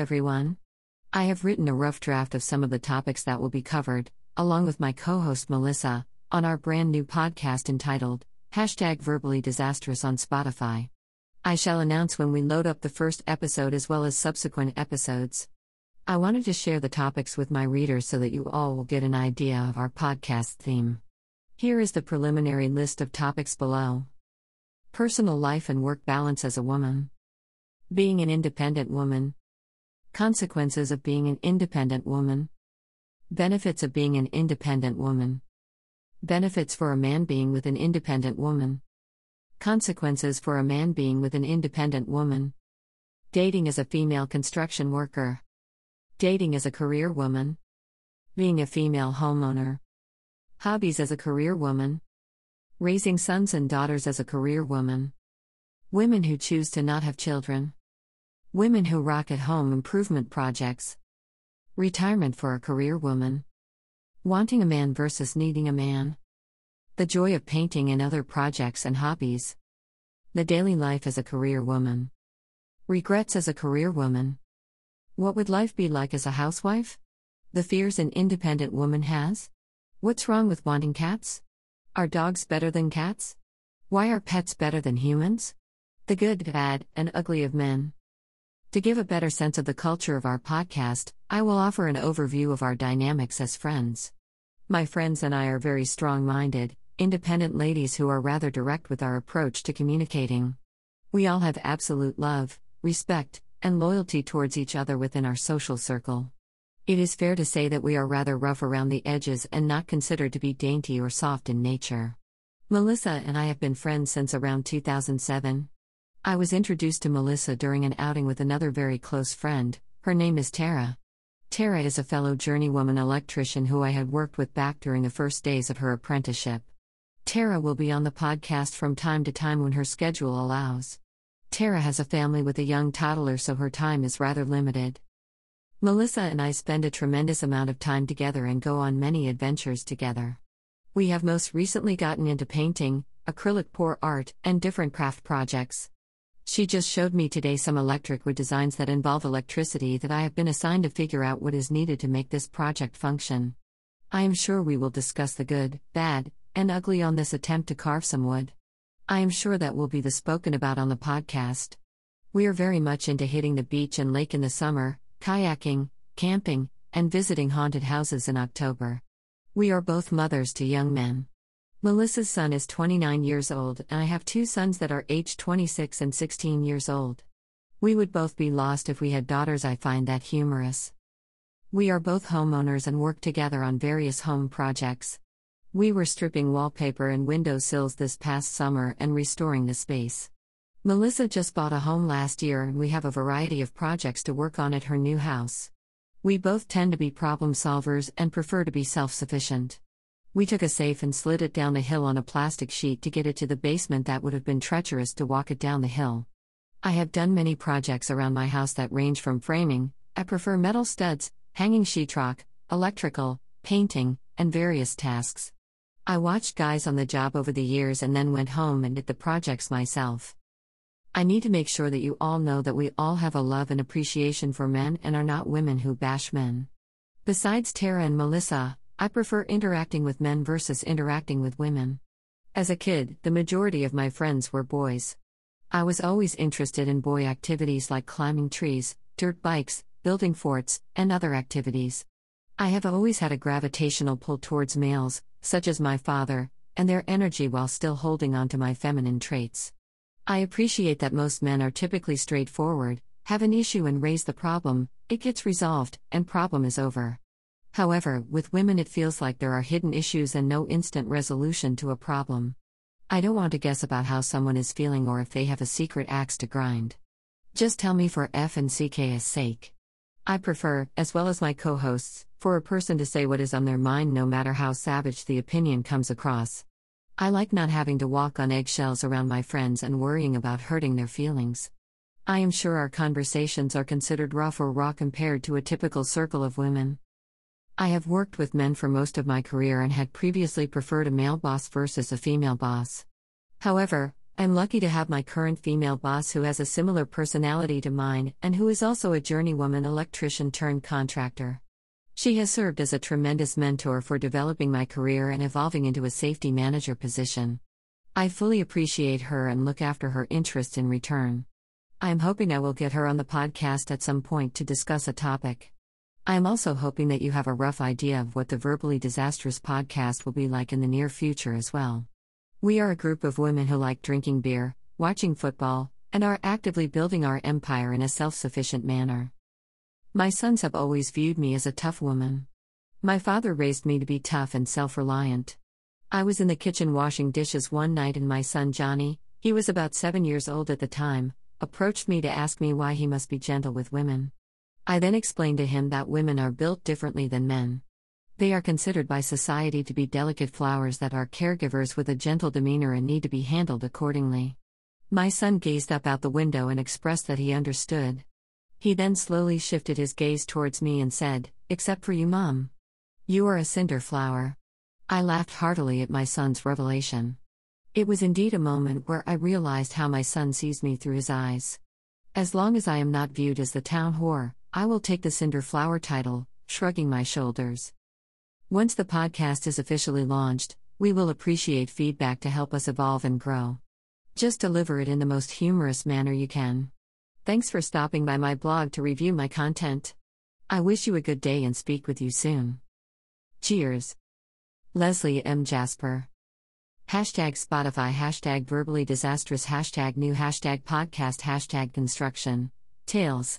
everyone. I have written a rough draft of some of the topics that will be covered, along with my co host Melissa, on our brand new podcast entitled Hashtag Verbally Disastrous on Spotify. I shall announce when we load up the first episode as well as subsequent episodes. I wanted to share the topics with my readers so that you all will get an idea of our podcast theme. Here is the preliminary list of topics below Personal life and work balance as a woman. Being an independent woman. Consequences of being an independent woman. Benefits of being an independent woman. Benefits for a man being with an independent woman. Consequences for a man being with an independent woman. Dating as a female construction worker. Dating as a career woman. Being a female homeowner. Hobbies as a career woman. Raising sons and daughters as a career woman. Women who choose to not have children. Women who rock at home improvement projects. Retirement for a career woman. Wanting a man versus needing a man. The joy of painting and other projects and hobbies. The daily life as a career woman. Regrets as a career woman. What would life be like as a housewife? The fears an independent woman has? What's wrong with wanting cats? Are dogs better than cats? Why are pets better than humans? The good, bad, and ugly of men. To give a better sense of the culture of our podcast, I will offer an overview of our dynamics as friends. My friends and I are very strong minded, independent ladies who are rather direct with our approach to communicating. We all have absolute love, respect, and loyalty towards each other within our social circle. It is fair to say that we are rather rough around the edges and not considered to be dainty or soft in nature. Melissa and I have been friends since around 2007. I was introduced to Melissa during an outing with another very close friend, her name is Tara. Tara is a fellow journeywoman electrician who I had worked with back during the first days of her apprenticeship. Tara will be on the podcast from time to time when her schedule allows. Tara has a family with a young toddler, so her time is rather limited. Melissa and I spend a tremendous amount of time together and go on many adventures together. We have most recently gotten into painting, acrylic pour art, and different craft projects. She just showed me today some electric wood designs that involve electricity that I have been assigned to figure out what is needed to make this project function. I am sure we will discuss the good, bad, and ugly on this attempt to carve some wood. I am sure that will be the spoken about on the podcast. We are very much into hitting the beach and lake in the summer, kayaking, camping, and visiting haunted houses in October. We are both mothers to young men. Melissa's son is 29 years old, and I have two sons that are aged 26 and 16 years old. We would both be lost if we had daughters, I find that humorous. We are both homeowners and work together on various home projects. We were stripping wallpaper and window sills this past summer and restoring the space. Melissa just bought a home last year, and we have a variety of projects to work on at her new house. We both tend to be problem solvers and prefer to be self sufficient. We took a safe and slid it down the hill on a plastic sheet to get it to the basement that would have been treacherous to walk it down the hill. I have done many projects around my house that range from framing, I prefer metal studs, hanging sheetrock, electrical, painting, and various tasks. I watched guys on the job over the years and then went home and did the projects myself. I need to make sure that you all know that we all have a love and appreciation for men and are not women who bash men. Besides Tara and Melissa, I prefer interacting with men versus interacting with women. As a kid, the majority of my friends were boys. I was always interested in boy activities like climbing trees, dirt bikes, building forts, and other activities. I have always had a gravitational pull towards males, such as my father, and their energy while still holding on to my feminine traits. I appreciate that most men are typically straightforward, have an issue and raise the problem, it gets resolved, and problem is over. However, with women, it feels like there are hidden issues and no instant resolution to a problem. I don't want to guess about how someone is feeling or if they have a secret axe to grind. Just tell me for F and CK's sake. I prefer, as well as my co hosts, for a person to say what is on their mind no matter how savage the opinion comes across. I like not having to walk on eggshells around my friends and worrying about hurting their feelings. I am sure our conversations are considered rough or raw compared to a typical circle of women. I have worked with men for most of my career and had previously preferred a male boss versus a female boss. However, I'm lucky to have my current female boss who has a similar personality to mine and who is also a journeywoman electrician turned contractor. She has served as a tremendous mentor for developing my career and evolving into a safety manager position. I fully appreciate her and look after her interests in return. I am hoping I will get her on the podcast at some point to discuss a topic. I am also hoping that you have a rough idea of what the Verbally Disastrous podcast will be like in the near future as well. We are a group of women who like drinking beer, watching football, and are actively building our empire in a self sufficient manner. My sons have always viewed me as a tough woman. My father raised me to be tough and self reliant. I was in the kitchen washing dishes one night, and my son Johnny, he was about seven years old at the time, approached me to ask me why he must be gentle with women. I then explained to him that women are built differently than men. They are considered by society to be delicate flowers that are caregivers with a gentle demeanor and need to be handled accordingly. My son gazed up out the window and expressed that he understood. He then slowly shifted his gaze towards me and said, Except for you, Mom. You are a cinder flower. I laughed heartily at my son's revelation. It was indeed a moment where I realized how my son sees me through his eyes. As long as I am not viewed as the town whore, I will take the cinder flower title, shrugging my shoulders. Once the podcast is officially launched, we will appreciate feedback to help us evolve and grow. Just deliver it in the most humorous manner you can. Thanks for stopping by my blog to review my content. I wish you a good day and speak with you soon. Cheers. Leslie M. Jasper. Hashtag Spotify, hashtag verbally disastrous, hashtag new, hashtag podcast, hashtag construction. Tales.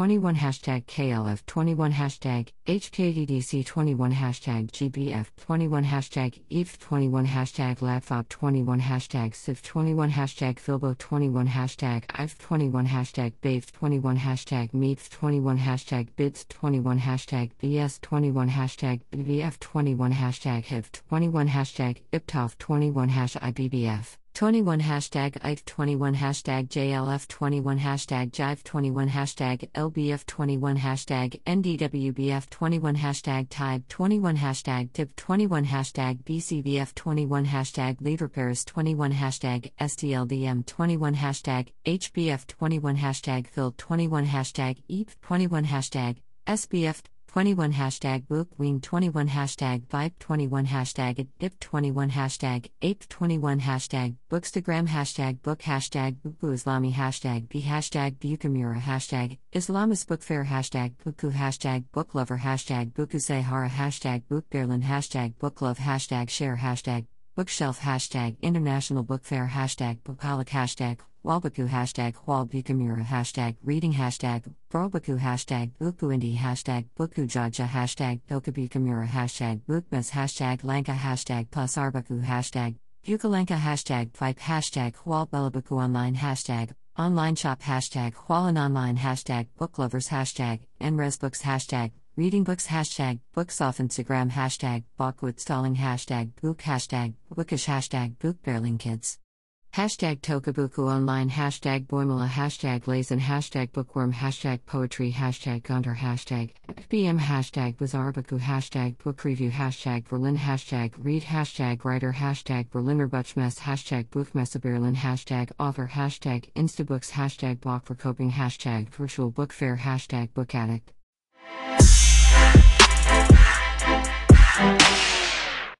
21 hashtag KLF 21 hashtag HKDDC 21 hashtag GBF 21 hashtag EVE 21 hashtag LabFob 21 hashtag CIV 21 hashtag Filbo 21 hashtag IVE 21 hashtag BAVE 21 hashtag MEET 21 hashtag BIDS 21 hashtag BS 21 hashtag BVF 21 hashtag HIV 21 hashtag IPTOF 21 hash IBBF 21 hashtag IF 21 hashtag JLF 21 hashtag Jive 21 hashtag LBF 21 hashtag NDWBF 21 hashtag TIBE 21 hashtag TIP 21 hashtag BCBF 21 hashtag Lead Repairs 21 hashtag STLDM 21 hashtag HBF 21 hashtag Phil 21 hashtag EAP 21 hashtag SBF 21 hashtag Bookween 21 hashtag Vibe 21 hashtag Dip 21 hashtag Ape 21 hashtag Bookstagram hashtag Book hashtag Buku Islami hashtag B hashtag Bukamura hashtag Islamist Book Fair hashtag Buku hashtag Book Lover hashtag Buku Sahara hashtag Book Berlin hashtag Book Love hashtag Share hashtag Bookshelf hashtag International Book Fair hashtag Bookholic hashtag Walbaku hashtag Walbikamura hashtag Reading hashtag Brobaku hashtag Bukuindi hashtag Bukujaja hashtag Dokabikamura hashtag Bookmas hashtag Lanka hashtag Pasarbaku hashtag Bukalanka hashtag Pipe hashtag Hualbelabaku online hashtag Online shop hashtag Hualan online hashtag Booklovers hashtag Books hashtag Reading books hashtag books off Instagram hashtag Bachwood stalling hashtag book hashtag bookish hashtag book kids. Hashtag Tokabuku Online Hashtag Boimala Hashtag Lazen Hashtag Bookworm Hashtag Poetry Hashtag Gunter Hashtag FBM Hashtag Bizarrebuku Hashtag Book Review Hashtag Berlin Hashtag Read Hashtag Writer Hashtag Berliner Buchmesse Hashtag Buchmesse Berlin Hashtag Author Hashtag Instabooks Hashtag Block for Coping Hashtag Virtual Book Fair Hashtag Book Addict